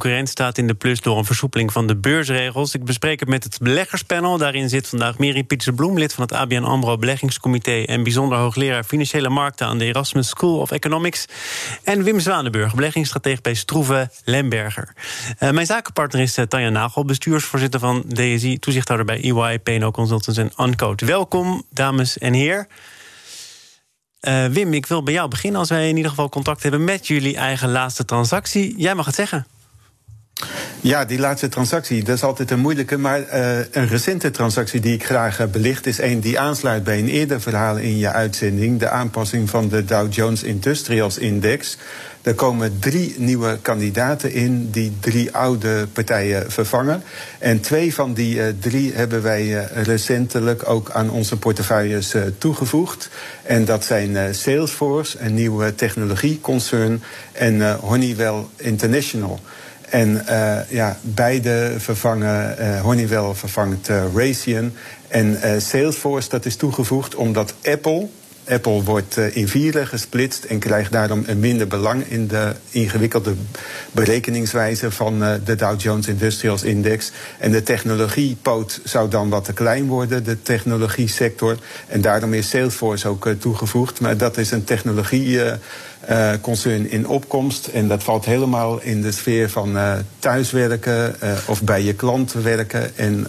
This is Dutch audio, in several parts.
concurrent staat in de plus door een versoepeling van de beursregels. Ik bespreek het met het beleggerspanel. Daarin zit vandaag Miri Pietersbloem, lid van het ABN AMRO Beleggingscomité... en bijzonder hoogleraar Financiële Markten aan de Erasmus School of Economics. En Wim Zwanenburg, beleggingsstratege bij Stroeve Lemberger. Uh, mijn zakenpartner is uh, Tanja Nagel, bestuursvoorzitter van DSI... toezichthouder bij EY, PNO Consultants en Uncode. Welkom, dames en heren. Uh, Wim, ik wil bij jou beginnen als wij in ieder geval contact hebben met jullie eigen laatste transactie. Jij mag het zeggen. Ja, die laatste transactie, dat is altijd een moeilijke. Maar uh, een recente transactie die ik graag belicht... is een die aansluit bij een eerder verhaal in je uitzending. De aanpassing van de Dow Jones Industrials Index. Er komen drie nieuwe kandidaten in die drie oude partijen vervangen. En twee van die uh, drie hebben wij recentelijk ook aan onze portefeuilles toegevoegd. En dat zijn Salesforce, een nieuwe technologieconcern... en Honeywell International... En uh, ja, beide vervangen, uh, Honeywell vervangt uh, Raytheon. En Salesforce, dat is toegevoegd omdat Apple... Apple wordt in vieren gesplitst en krijgt daarom een minder belang in de ingewikkelde berekeningswijze van de Dow Jones Industrials Index. En de technologiepoot zou dan wat te klein worden, de technologiesector. En daarom is Salesforce ook toegevoegd. Maar dat is een technologie uh, concern in opkomst. En dat valt helemaal in de sfeer van uh, thuiswerken uh, of bij je klant werken. En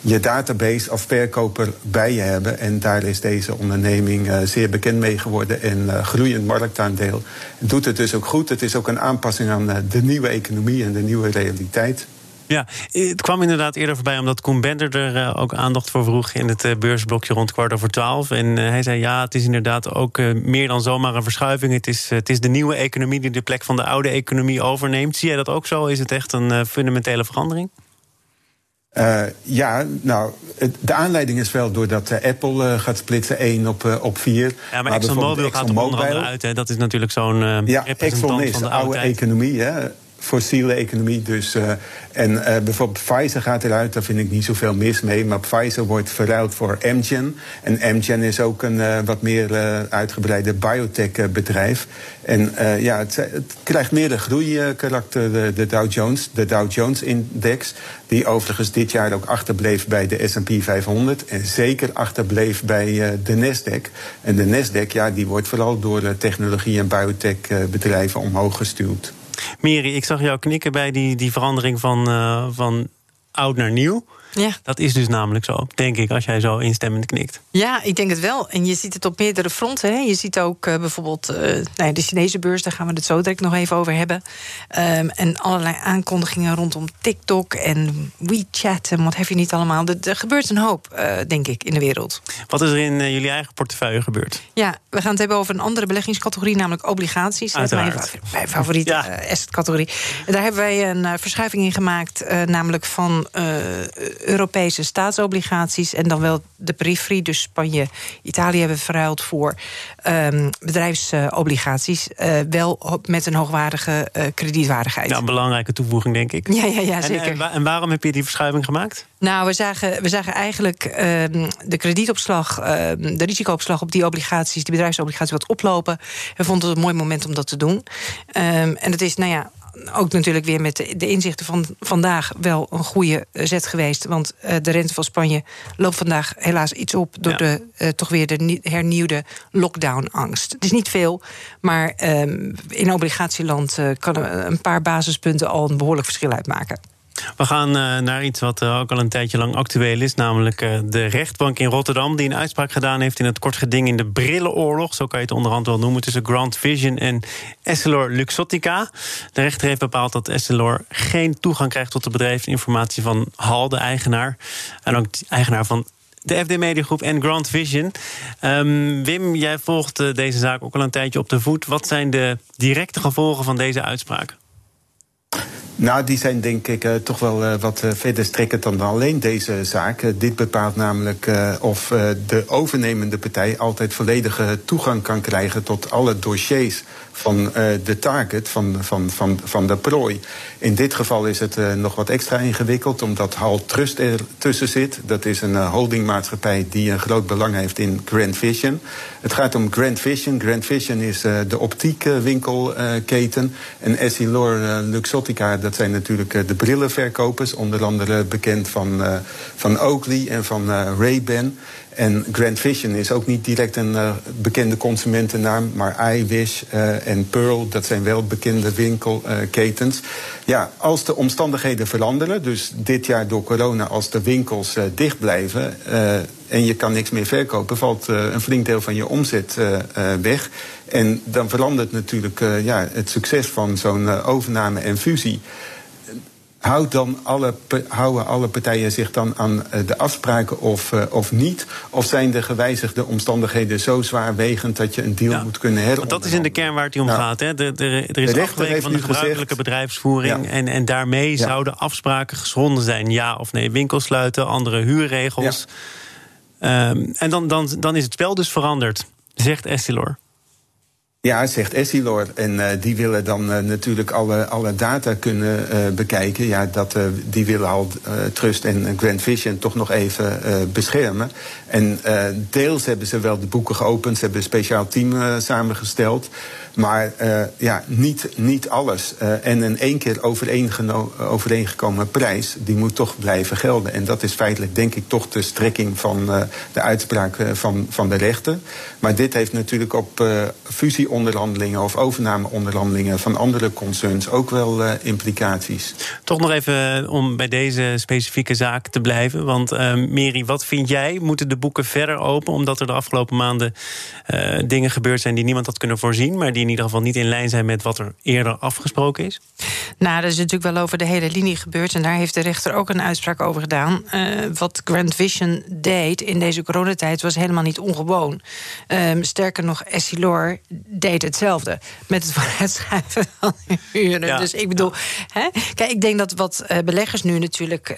je database als verkoper bij je hebben. En daar is deze onderneming zeer bekend mee geworden. En groeiend marktaandeel. Doet het dus ook goed. Het is ook een aanpassing aan de nieuwe economie en de nieuwe realiteit. Ja, het kwam inderdaad eerder voorbij omdat Koen Bender er eh, ook aandacht voor vroeg in het eh, beursblokje rond kwart over twaalf. En eh, hij zei: ja, het is inderdaad ook meer dan zomaar een verschuiving. Het is, het is de nieuwe economie die de plek van de oude economie overneemt. Zie jij dat ook zo? Is het echt een fundamentele verandering? Uh, ja, nou, de aanleiding is wel doordat uh, Apple uh, gaat splitsen 1 op, op 4. Ja, maar, ExxonMobil gaat er onder andere uit. Hè? Dat is natuurlijk zo'n ja, Exxon is van de oude economie. Hè? Fossiele economie. Dus, uh, en uh, bijvoorbeeld Pfizer gaat eruit, daar vind ik niet zoveel mis mee. Maar Pfizer wordt verruild voor Amgen. En Amgen is ook een uh, wat meer uitgebreide biotech-bedrijf. En ja, het, krijgt meer de groeikarakter, de, de Dow Jones. De Dow Jones-index, die overigens dit jaar ook achterbleef bij de S&P 500. En zeker achterbleef bij de Nasdaq. En de Nasdaq, ja, die wordt vooral door technologie- en biotech-bedrijven omhoog gestuurd. Miri, ik zag jou knikken bij die, die verandering van, uh, van oud naar nieuw. Ja. Dat is dus namelijk zo, denk ik, als jij zo instemmend knikt. Ja, ik denk het wel. En je ziet het op meerdere fronten. Hè. Je ziet ook uh, bijvoorbeeld uh, nou de Chinese beurs, daar gaan we het zo direct nog even over hebben. Um, en allerlei aankondigingen rondom TikTok en WeChat en wat heb je niet allemaal. Er, gebeurt een hoop, uh, denk ik, in de wereld. Wat is er in jullie eigen portefeuille gebeurd? Ja, we gaan het hebben over een andere beleggingscategorie, namelijk obligaties. Mijn, mijn favoriete ja. assetcategorie. Daar hebben wij een verschuiving in gemaakt, namelijk van Europese staatsobligaties en dan wel de peripherie, dus Spanje, Italië hebben verruild voor um, bedrijfsobligaties. Uh, wel met een hoogwaardige uh, kredietwaardigheid. Ja, een belangrijke toevoeging, denk ik. Ja, ja, ja zeker. En, en, waarom heb je die verschuiving gemaakt? Nou, we zagen, we zagen eigenlijk uh, de kredietopslag, de risicoopslag op die obligaties, die bedrijfsobligaties, wat oplopen. We vonden het een mooi moment om dat te doen. En het is, nou ja, ook natuurlijk weer met de, inzichten van vandaag wel een goede eh, zet geweest. Want uh, de rente van Spanje loopt vandaag helaas iets op door ja. de, uh, toch weer de hernieuwde lockdown-angst. Het is niet veel, maar um, in obligatieland uh, kan een paar basispunten al een behoorlijk verschil uitmaken. We gaan uh, naar iets wat uh, ook al een tijdje lang actueel is. Namelijk uh, de rechtbank in Rotterdam. Die een uitspraak gedaan heeft in het kort geding in de brillenoorlog. Zo kan je het onderhand wel noemen. Tussen Grand Vision en Essilor Luxottica. De rechter heeft bepaald dat Essilor geen toegang krijgt tot de bedrijfsinformatie van Hal, de eigenaar. En ook de eigenaar van de FD Mediagroep en Grand Vision. Um, Wim, jij volgt deze zaak ook al een tijdje op de voet. Wat zijn de directe gevolgen van deze uitspraak? Nou, die zijn denk ik uh, toch wel uh, wat uh, verder strekkend dan alleen deze zaak. dit bepaalt namelijk of de overnemende partij altijd volledige toegang kan krijgen tot alle dossiers van de target, van, van, van, van de prooi. In dit geval is het nog wat extra ingewikkeld, omdat Hal Trust er tussen zit. Dat is een holdingmaatschappij die een groot belang heeft in Grand Vision. Het gaat om Grand Vision. Grand Vision is de optiekwinkelketen. en Essilor Luxottica dat zijn natuurlijk eh, de brillenverkopers, onder andere bekend van, van Oakley en van Ray-Ban. En Grand Vision is ook niet direct een uh, bekende consumentennaam, maar iWish uh, en Pearl, dat zijn wel bekende winkelketens. ja, als de omstandigheden veranderen, dus dit jaar door corona, als de winkels uh, dicht blijven en je kan niks meer verkopen, valt een flink deel van je omzet weg. En dan verandert natuurlijk ja, het succes van zo'n overname en fusie houdt dan alle, houden alle partijen zich dan aan eh, de afspraken of, uh, of niet? Of zijn de gewijzigde omstandigheden zo zwaarwegend dat je een deal moet kunnen? Want dat is in de kern waar het om nou, gaat. Hè? De, de, er is de van de gebruikelijke gezegd, bedrijfsvoering. Ja. En, en daarmee ja. zouden afspraken geschonden zijn. Ja of nee, winkels sluiten, andere huurregels. Um, en dan, dan, dan is het spel dus veranderd, zegt Essilor. Ja, zegt Essilor. En uh, die willen dan uh, natuurlijk alle, alle data kunnen uh, bekijken. Ja, dat, die willen al Trust en Grand Vision toch nog even beschermen. En deels hebben ze wel de boeken geopend. Ze hebben een speciaal team samengesteld. Maar uh, ja, niet, niet alles. Uh, en een één keer overeengekomen prijs, die moet toch blijven gelden. En dat is feitelijk, denk ik, toch de strekking van uh, de uitspraak van, van de rechter. Maar dit heeft natuurlijk op fusieonderhandelingen of overnameonderhandelingen van andere concerns ook wel implicaties. Toch nog even om bij deze specifieke zaak te blijven. Want Mary, wat vind jij? Moeten de boeken verder open? Omdat er de afgelopen maanden dingen gebeurd zijn die niemand had kunnen voorzien, maar die in ieder geval niet in lijn zijn met wat er eerder afgesproken is? Nou, dat is natuurlijk wel over de hele linie gebeurd. En daar heeft de rechter ook een uitspraak over gedaan. Uh, wat Grand Vision deed in deze coronatijd was helemaal niet ongewoon. Um, sterker nog, Essilor deed hetzelfde. Met het vooruitschuiven van. Ja. Dus ik bedoel, hè? kijk, ik denk dat wat uh, beleggers nu natuurlijk uh,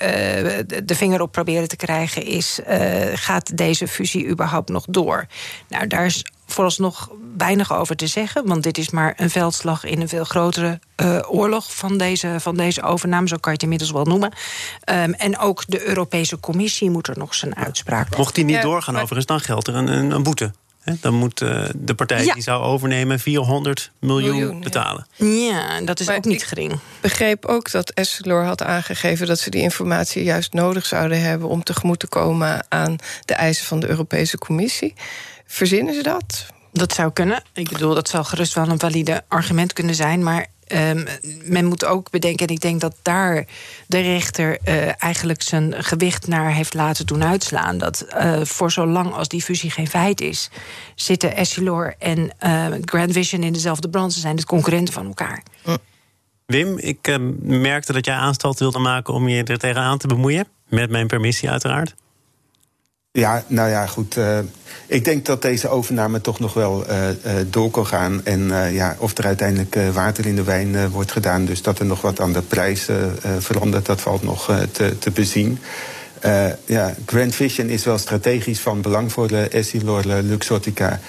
de vinger op proberen te krijgen is: gaat deze fusie überhaupt nog door? Nou, daar is vooralsnog weinig over te zeggen. Want dit is maar een veldslag in een veel grotere uh, oorlog van deze, van deze overname. Zo kan je het inmiddels wel noemen. Um, en ook de Europese Commissie moet er nog zijn uitspraak Mocht die niet doorgaan maar... overigens, dan geldt er een, een, een boete. Dan moet uh, de partij ja. die zou overnemen 400 miljoen, miljoen betalen. Ja, dat is maar ook niet gering. Ik begreep ook dat Essilor had aangegeven dat ze die informatie juist nodig zouden hebben om tegemoet te komen aan de eisen van de Europese Commissie. Verzinnen ze dat? Dat zou kunnen. Ik bedoel, dat zou gerust wel een valide argument kunnen zijn. Maar um, men moet ook bedenken, en ik denk dat daar de rechter uh, eigenlijk zijn gewicht naar heeft laten doen uitslaan. Dat uh, voor zolang als die fusie geen feit is, zitten Essilor en uh, Grand Vision in dezelfde branche, zijn het concurrenten van elkaar. Wim, ik merkte dat jij aanstalt wilde maken om je er tegenaan te bemoeien. Met mijn permissie, uiteraard. Ja, nou ja, goed. Uh, ik denk dat deze overname toch nog wel uh, uh, door kan gaan. En ja, of er uiteindelijk water in de wijn wordt gedaan, dus dat er nog wat aan de prijs verandert, dat valt nog te, te bezien. ja, Grand Vision is wel strategisch van belang voor de Essilor Luxottica.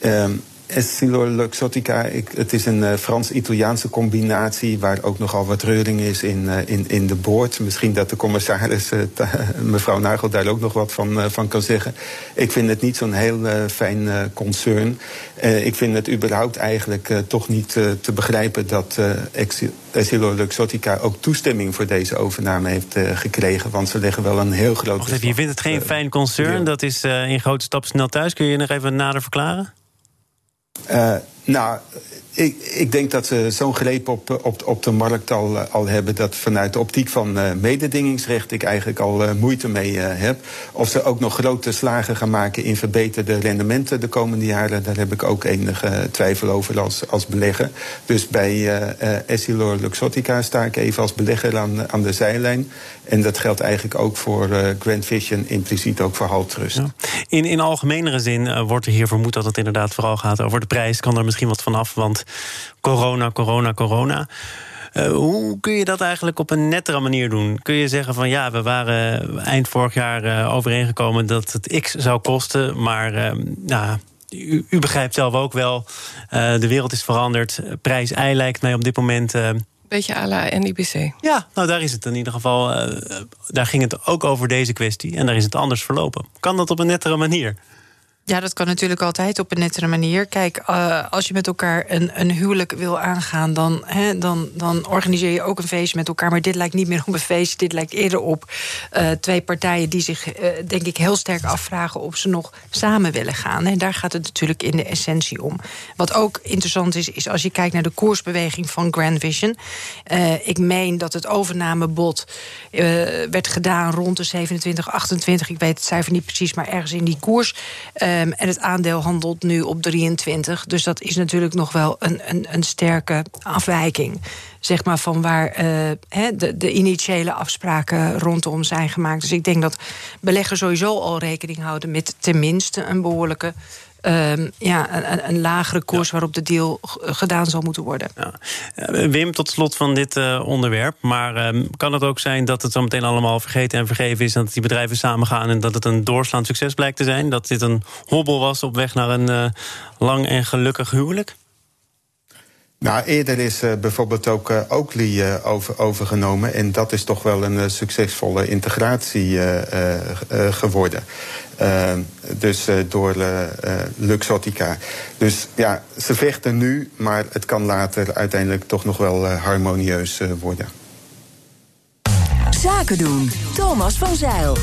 Ehm, Essilor Luxottica, ik, het is een uh, Frans-Italiaanse combinatie... waar ook nogal wat reuring is in, uh, in, in de boord. Misschien dat de commissaris, uh, mevrouw Nagel, daar ook nog wat van, van kan zeggen. Ik vind het niet zo'n heel fijn concern. ik vind het überhaupt eigenlijk toch niet te begrijpen... dat Essilor Luxottica ook toestemming voor deze overname heeft gekregen. Want ze leggen wel een heel groot... Wacht even, je vindt het geen fijn concern? Dat is in grote stap snel thuis. Kun je nog even nader verklaren? Uh, nou, ik, ik, denk dat ze zo'n greep op, op, op de markt al, al hebben... dat vanuit de optiek van uh, mededingingsrecht ik eigenlijk al uh, moeite mee uh, heb. Of ze ook nog grote slagen gaan maken in verbeterde rendementen de komende jaren... daar heb ik ook enige twijfel over als, als belegger. Dus bij Essilor Luxottica sta ik even als belegger aan, aan de zijlijn. En dat geldt eigenlijk ook voor Grand Vision, impliciet ook voor Haltrust. In, in algemenere zin wordt er hier vermoed dat het inderdaad vooral gaat over de prijs. Kan er misschien wat vanaf, want corona, corona, corona. hoe kun je dat eigenlijk op een nettere manier doen? Kun je zeggen van ja, we waren eind vorig jaar overeengekomen dat het X zou kosten, maar ehm, nou, u, u, begrijpt zelf ook wel, de wereld is veranderd. Prijs ei lijkt mij op dit moment Beetje à la NIBC. Ja, nou daar is het in ieder geval. daar ging het ook over deze kwestie. En daar is het anders verlopen. Kan dat op een nettere manier? Ja, dat kan natuurlijk altijd op een nettere manier. Kijk, uh, als je met elkaar een, een huwelijk wil aangaan, dan, hè, dan, dan organiseer je ook een feestje met elkaar. Maar dit lijkt niet meer op een feestje. Dit lijkt eerder op uh, twee partijen die zich, uh, denk ik, heel sterk afvragen of ze nog samen willen gaan. En daar gaat het natuurlijk in de essentie om. Wat ook interessant is, is als je kijkt naar de koersbeweging van Grand Vision. ik meen dat het overnamebod werd gedaan rond de 27, 28. Ik weet het cijfer niet precies, maar ergens in die koers. En het aandeel handelt nu op 23. Dus dat is natuurlijk nog wel een, een, een sterke afwijking. Zeg maar van waar uh, de, de initiële afspraken rondom zijn gemaakt. Dus ik denk dat beleggers sowieso al rekening houden met tenminste een behoorlijke uh, ja, een, een, lagere koers waarop de deal gedaan zal moeten worden. Ja. Wim, tot slot van dit uh, onderwerp. Maar uh, kan het ook zijn dat het zo meteen allemaal vergeten en vergeven is... en dat die bedrijven samengaan en dat het een doorslaand succes blijkt te zijn? Dat dit een hobbel was op weg naar een uh, lang en gelukkig huwelijk? Nou, eerder is uh, bijvoorbeeld ook uh, Oakley uh, over, overgenomen. En dat is toch wel een succesvolle integratie geworden. dus door Luxottica. Dus ja, ze vechten nu, maar het kan later uiteindelijk toch nog wel harmonieus worden. Zaken doen. Thomas van Zeil.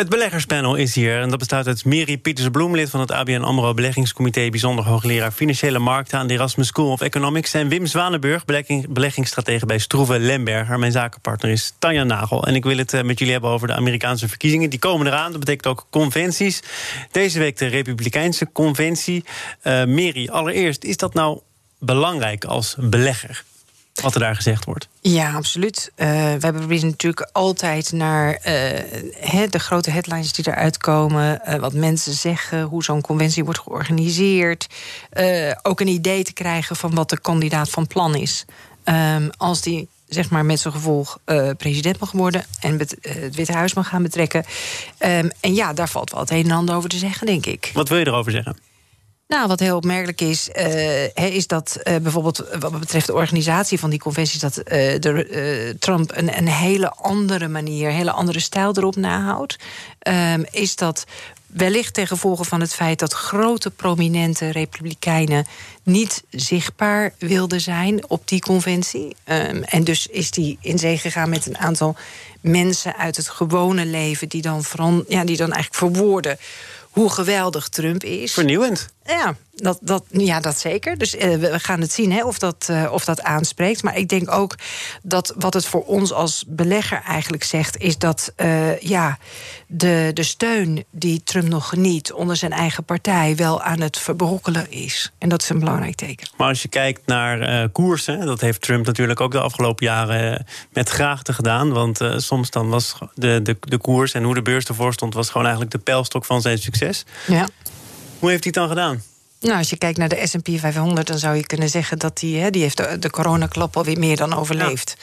Het beleggerspanel is hier. En dat bestaat uit Miri Pieters-Bloem, lid van het ABN AMRO Beleggingscomité... bijzonder hoogleraar Financiële Markten aan de Erasmus School of Economics... en Wim Zwanenburg, belegging, beleggingsstratege bij Stroeve Lemberger. Mijn zakenpartner is Tanja Nagel. En ik wil het eh, met jullie hebben over de Amerikaanse verkiezingen. Die komen eraan, dat betekent ook conventies. Deze week de Republikeinse conventie. Uh, allereerst, is dat nou belangrijk als belegger? Wat er daar gezegd wordt. Ja, absoluut. Uh, we proberen natuurlijk altijd naar uh, de grote headlines die eruit komen, uh, wat mensen zeggen, hoe zo'n conventie wordt georganiseerd. ook een idee te krijgen van wat de kandidaat van plan is. Um, als die zeg maar met zijn gevolg president mag worden en het Witte Huis mag gaan betrekken. Um, en ja, daar valt wel het een en ander over te zeggen, denk ik. Wat wil je erover zeggen? Nou, wat heel opmerkelijk is, uh, is dat uh, bijvoorbeeld wat betreft de organisatie van die conventies, dat uh, de, Trump een, een, hele andere manier, een hele andere stijl erop nahoudt. Ehm, is dat wellicht ten gevolge van het feit dat grote prominente republikeinen niet zichtbaar wilden zijn op die conventie. Um, en dus is die in zee gegaan met een aantal mensen uit het gewone leven die dan, ja, die dan eigenlijk verwoorden hoe geweldig Trump is. Vernieuwend. Ja, dat, dat, ja, dat zeker. Dus uh, we gaan het zien hè, of, dat, uh, of dat aanspreekt. Maar ik denk ook dat wat het voor ons als belegger eigenlijk zegt... is dat uh, ja, de, de steun die Trump nog geniet onder zijn eigen partij... wel aan het verbrokkelen is. En dat is een belangrijk teken. Maar als je kijkt naar koersen... dat heeft Trump natuurlijk ook de afgelopen jaren met graagte gedaan. Want soms dan was de, de, de koers en hoe de beurs ervoor stond... was gewoon eigenlijk de pijlstok van zijn succes. Ja. Hoe heeft hij het dan gedaan? Nou, als je kijkt naar de S&P 500, dan zou je kunnen zeggen dat die, hè, die heeft de, de coronaklap alweer meer dan overleefd.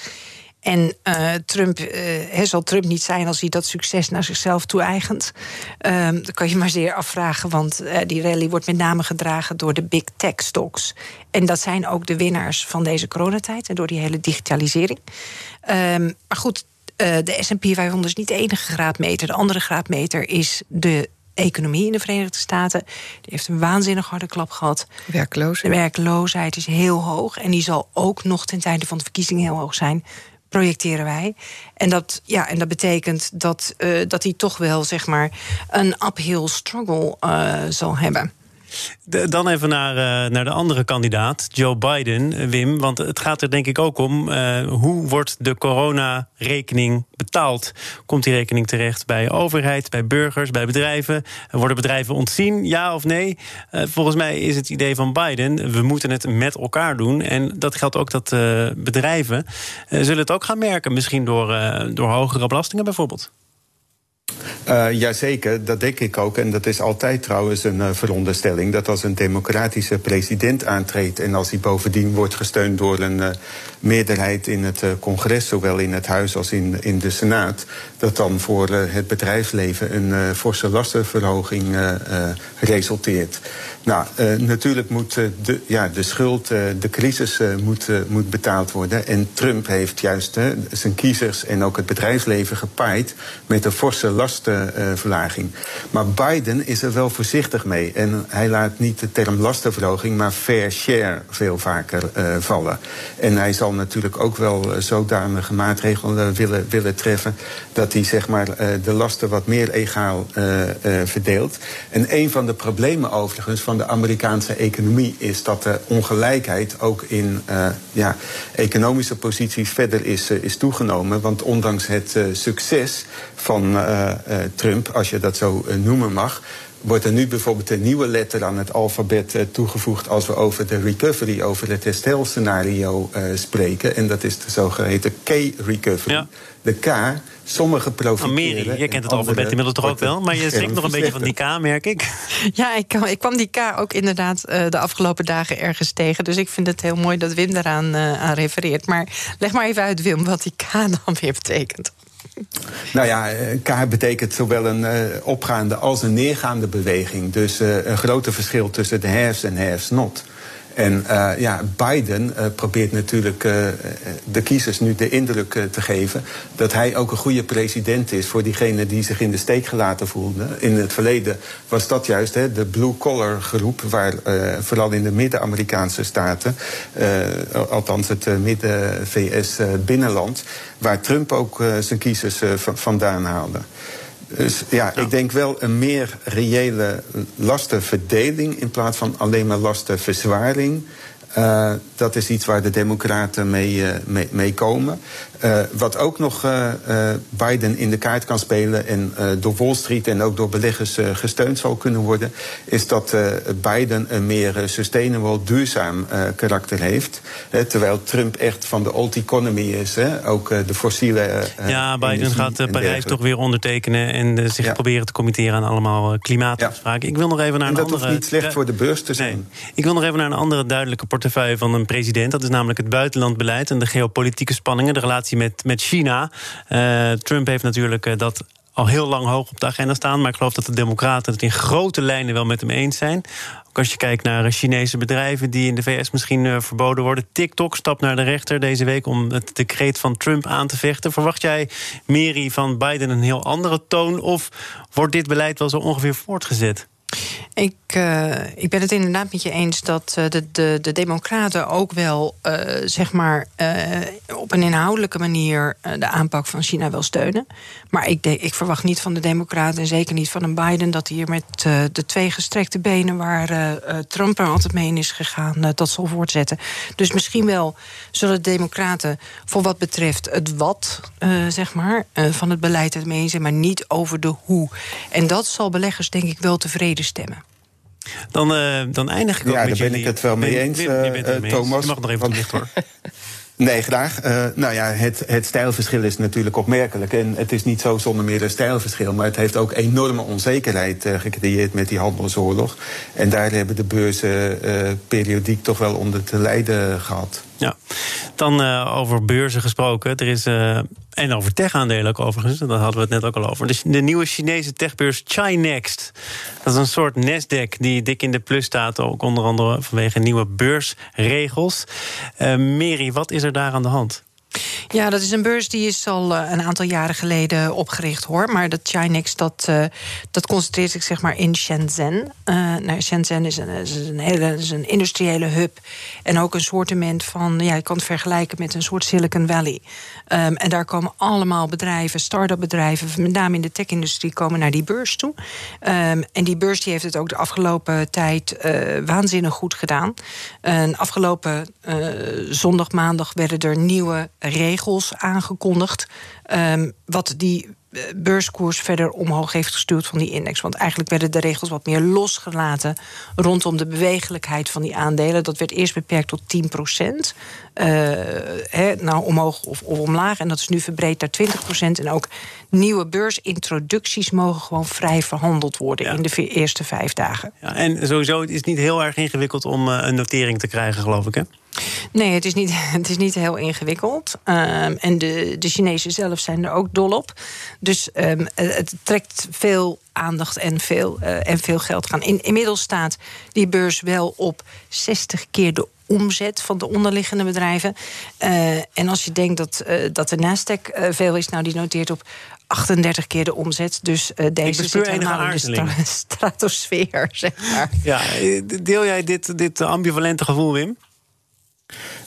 En uh, Trump uh, zal Trump niet zijn als hij dat succes naar zichzelf toe-eigent. Uh, dat kan je maar zeer afvragen, want uh, die rally wordt met name gedragen door de big tech stocks. En dat zijn ook de winnaars van deze coronatijd en door die hele digitalisering. Ehm, maar goed, de SP 500 is niet de enige graadmeter. De andere graadmeter is de economie in de Verenigde Staten. Die heeft een waanzinnig harde klap gehad. Werkloosheid. De werkloosheid is heel hoog. En die zal ook nog ten tijde van de verkiezingen heel hoog zijn. Projecteren wij. En dat, ja, en dat betekent dat, uh, dat hij toch wel zeg maar, een uphill struggle uh, zal hebben dan even naar, uh, naar de andere kandidaat, Joe Biden, eh, Wim. Want het gaat er denk ik ook om uh, hoe wordt de coronarekening betaald? Komt die rekening terecht bij overheid, bij burgers, bij bedrijven? Worden bedrijven ontzien, ja of nee? Uh, volgens mij is het idee van Biden, we moeten het met elkaar doen. En dat geldt ook dat bedrijven zullen het ook gaan merken. Misschien door, door hogere belastingen bijvoorbeeld. Uh, jazeker, dat denk ik ook. En dat is altijd trouwens een uh, veronderstelling. Dat als een democratische president aantreedt. en als hij bovendien wordt gesteund door een uh, meerderheid in het congres. zowel in het Huis als in, in de Senaat. dat dan voor het bedrijfsleven een forse lastenverhoging resulteert. Nou, natuurlijk moet de, ja, de schuld, de crisis moet, moet betaald worden. En Trump heeft juist zijn kiezers en ook het bedrijfsleven gepaaid met een forse lastenverlaging. Maar Biden is er wel voorzichtig mee. En hij laat niet de term lastenverhoging, maar fair share veel vaker uh, vallen. En hij zal natuurlijk ook wel uh, zodanige maatregelen willen, willen treffen dat hij zeg maar, de lasten wat meer egaal verdeelt. En een van de problemen overigens van de Amerikaanse economie is dat de ongelijkheid ook in ja, economische posities verder is, is toegenomen. Want ondanks het succes van Trump, als je dat zo noemen mag, wordt er nu bijvoorbeeld een nieuwe letter aan het alfabet uh, toegevoegd als we over de recovery, over het herstelscenario uh, spreken. En dat is de zogeheten K-recovery. Ja. De K, sommige profiteren. Mary, je kent het alfabet inmiddels toch ook wel, maar je schrikt nog een beetje van die K, merk ik. Ja, ik kwam, ik kwam die K ook inderdaad uh, de afgelopen dagen ergens tegen. Dus ik vind het heel mooi dat Wim daaraan aan refereert. Maar leg maar even uit, Wim, wat die K dan weer betekent. Nou ja, K betekent zowel een uh, opgaande als een neergaande beweging. Dus uh, een grote verschil tussen de haves en haves. En uh, ja, Biden uh, probeert natuurlijk uh, de kiezers nu de indruk te geven dat hij ook een goede president is voor diegenen die zich in de steek gelaten voelden. In het verleden was dat juist hè, de blue-collar groep, waar vooral in de Midden-Amerikaanse staten, althans het Midden-VS binnenland, waar Trump ook zijn kiezers vandaan haalde. Dus ja, ik denk wel een meer reële lastenverdeling in plaats van alleen maar lastenverzwaring. Uh, dat is iets waar de Democraten mee, uh, mee, mee komen. Uh, wat ook nog Biden in de kaart kan spelen en door Wall Street en ook door beleggers gesteund zal kunnen worden, is dat Biden een meer sustainable, duurzaam karakter heeft. terwijl Trump echt van de old economy is, hè, ook de fossiele. ja, Biden gaat Parijs toch weer ondertekenen en zich ja. proberen te committeren aan allemaal klimaatafspraken. Ja. Ik wil nog even naar en een andere. Dat hoeft niet slecht voor de beurs te zijn. Nee. Ik wil nog even naar een andere duidelijke portefeuille van een president. Dat is namelijk het buitenlandbeleid en de geopolitieke spanningen, de relatie met, met China. Uh, Trump heeft natuurlijk uh, dat al heel lang hoog op de agenda staan. Maar ik geloof dat de Democraten het in grote lijnen wel met hem eens zijn. Ook als je kijkt naar Chinese bedrijven die in de VS misschien verboden worden. TikTok stapt naar de rechter deze week om het decreet van Trump aan te vechten. Verwacht jij, Mary, van Biden een heel andere toon? Of wordt dit beleid wel zo ongeveer voortgezet? Ik, uh, ik ben het inderdaad met je eens dat uh, de, de, de Democraten ook wel uh, zeg maar, op een inhoudelijke manier de aanpak van China wil steunen. Maar ik, ik verwacht niet van de Democraten en zeker niet van een Biden dat hier met de twee gestrekte benen waar Trump er altijd mee in is gegaan, dat zal voortzetten. Dus misschien wel zullen de Democraten voor wat betreft het wat zeg maar, van het beleid het mee zijn, maar niet over de hoe. En dat zal beleggers denk ik wel tevreden stemmen. Dan, uh, dan eindig ik ook ja, met daar ben ik het wel mee eens, uh, uh, Thomas. Je mag nog even licht hoor. Nee, graag. Uh, nou ja, het, het stijlverschil is natuurlijk opmerkelijk. En het is niet zo zonder meer een stijlverschil. Maar het heeft ook enorme onzekerheid uh, gecreëerd met die handelsoorlog. En daar hebben de beurzen uh, periodiek toch wel onder te lijden gehad. Ja, dan over beurzen gesproken. Er is, en over tech-aandelen ook overigens, daar hadden we het net ook al over. Dus de nieuwe Chinese techbeurs Chinext. Dat is een soort Nasdaq die dik in de plus staat, ook onder andere vanwege nieuwe beursregels. Uh, Mary, wat is er daar aan de hand? Ja, dat is een beurs die is al uh, een aantal jaren geleden opgericht hoor. Maar dat Chinex dat, uh, dat concentreert zich zeg maar in Shenzhen. Uh, Shenzhen is een, is een, hele, is een industriële hub. En ook een soortement van, ja, je kan het vergelijken met een soort Silicon Valley. Um, en daar komen allemaal bedrijven, start-up bedrijven, met name in de tech-industrie, komen naar die beurs toe. Um, en die beurs die heeft het ook de afgelopen tijd waanzinnig goed gedaan. afgelopen zondag, maandag werden er nieuwe regels aangekondigd. Um, wat die eh, beurskoers verder omhoog heeft gestuurd van die index. Want eigenlijk werden de regels wat meer losgelaten rondom de bewegelijkheid van die aandelen. Dat werd eerst beperkt tot 10 procent. Uh, nou, omhoog of, of, omlaag. En dat is nu verbreed naar 20 procent. En ook nieuwe beursintroducties mogen gewoon vrij verhandeld worden in de eerste vijf dagen. Ja, en sowieso is het niet heel erg ingewikkeld om uh, een notering te krijgen, geloof ik, hè? Nee, het is niet, het is niet heel ingewikkeld. Um, en de, de Chinezen zelf zijn er ook dol op. Dus um, het trekt veel aandacht en veel, uh, en veel geld gaan. In, inmiddels staat die beurs wel op 60 keer de omzet van de onderliggende bedrijven. Uh, en als je denkt dat, uh, dat de Nasdaq veel is, nou die noteert op 38 keer de omzet. Dus uh, deze zit helemaal in de stratosfeer, zeg maar. Ja, deel jij dit, dit ambivalente gevoel, Wim?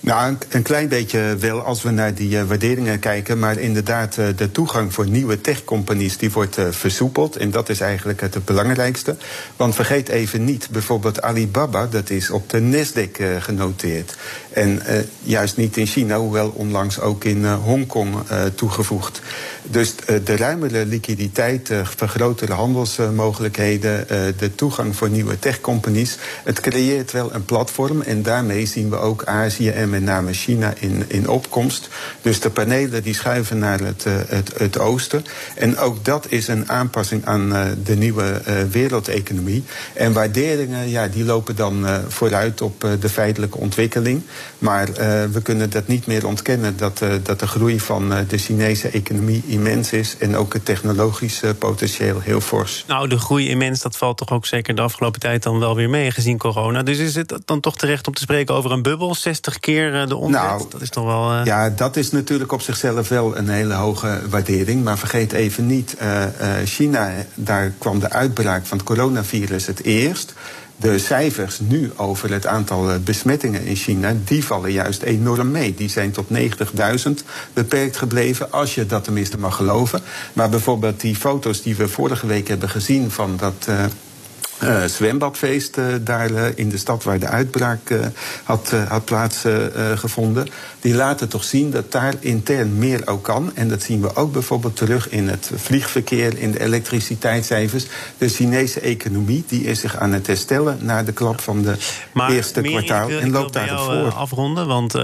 Nou, een, klein beetje wel als we naar die uh, waarderingen kijken. Maar inderdaad, uh, de toegang voor nieuwe techcompanies die wordt uh, versoepeld. En dat is eigenlijk het, belangrijkste. Want vergeet even niet, bijvoorbeeld Alibaba, dat is op de Nasdaq genoteerd. En juist niet in China, hoewel onlangs ook in Hongkong toegevoegd. Dus de ruimere liquiditeit, vergrotere handelsmogelijkheden, de toegang voor nieuwe techcompanies. Het creëert wel een platform. En daarmee zien we ook Azië en met name China in, in opkomst. Dus de panelen die schuiven naar het, eh, het, het oosten. En ook dat is een aanpassing aan de nieuwe wereldeconomie. En waarderingen, ja, die lopen dan vooruit op de feitelijke ontwikkeling. Maar we kunnen dat niet meer ontkennen dat, dat de groei van de Chinese economie immens is. En ook het technologische potentieel heel fors. Nou, de groei immens, dat valt toch ook zeker de afgelopen tijd dan wel weer mee, gezien corona. Dus is het dan toch terecht om te spreken over een bubbel? 60 keer eh, de omzet. Nou, dat is toch wel. Uh... Ja, dat is natuurlijk op zichzelf wel een hele hoge waardering. Maar vergeet even niet, uh, China, daar kwam de uitbraak van het coronavirus het eerst. De cijfers nu over het aantal besmettingen in China, die vallen juist enorm mee. Die zijn tot 90.000 beperkt gebleven, als je dat tenminste mag geloven. Maar bijvoorbeeld die foto's die we vorige week hebben gezien van dat. Uh, uh, zwembadfeest uh, daar uh, in de stad waar de uitbraak had, had plaatsgevonden. die laten toch zien dat daar intern meer ook kan. En dat zien we ook bijvoorbeeld terug in het vliegverkeer, in de elektriciteitscijfers. De Chinese economie die is zich aan het herstellen na de klap van de maar, eerste kwartaal. Wil, en loopt daarop voor. afronden, want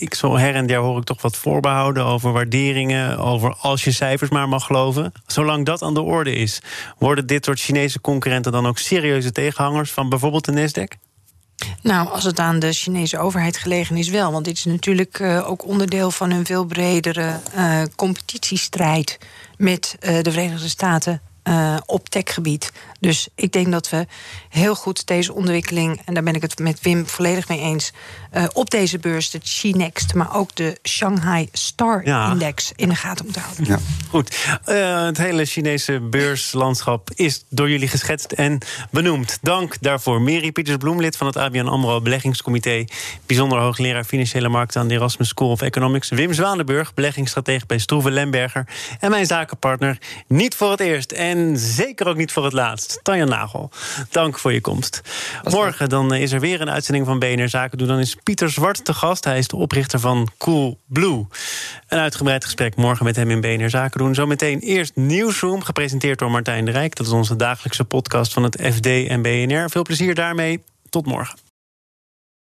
ik zo her en der hoor ik toch wat voorbehouden over waarderingen. Over als je cijfers maar mag geloven. Zolang dat aan de orde is, worden dit soort Chinese concurrenten dan ook serieuze tegenhangers van bijvoorbeeld de Nasdaq? Nou, als het aan de Chinese overheid gelegen is, wel. Want dit is natuurlijk uh, ook onderdeel van een veel bredere uh, competitiestrijd met uh, de Verenigde Staten op techgebied. Dus ik denk dat we heel goed deze ontwikkeling, en daar ben ik het met Wim volledig mee eens, uh, op deze beurs, de Chi-Next, maar ook de Shanghai Star Index in de gaten moeten houden. Ja. Goed, uh, het hele Chinese beurslandschap is door jullie geschetst en benoemd. Dank daarvoor. Mary Pieters-Bloem, lid van het ABN AMRO Beleggingscomité, bijzonder hoogleraar financiële markten aan de Erasmus School of Economics. Wim Zwanenburg, beleggingsstratege bij Stroeve Lemberger. En mijn zakenpartner, niet voor het eerst en zeker ook niet voor het laatst, Tanja Nagel. Dank voor je komst. Morgen dan is er weer een uitzending van BNR Zaken doen. Dan is Pieter Zwart te gast. Hij is de oprichter van Cool Blue. Een uitgebreid gesprek morgen met hem in BNR Zaken doen. Zometeen eerst Newsroom, gepresenteerd door Martijn de Rijk. Dat is onze dagelijkse podcast van het FD en BNR. Veel plezier daarmee. Tot morgen.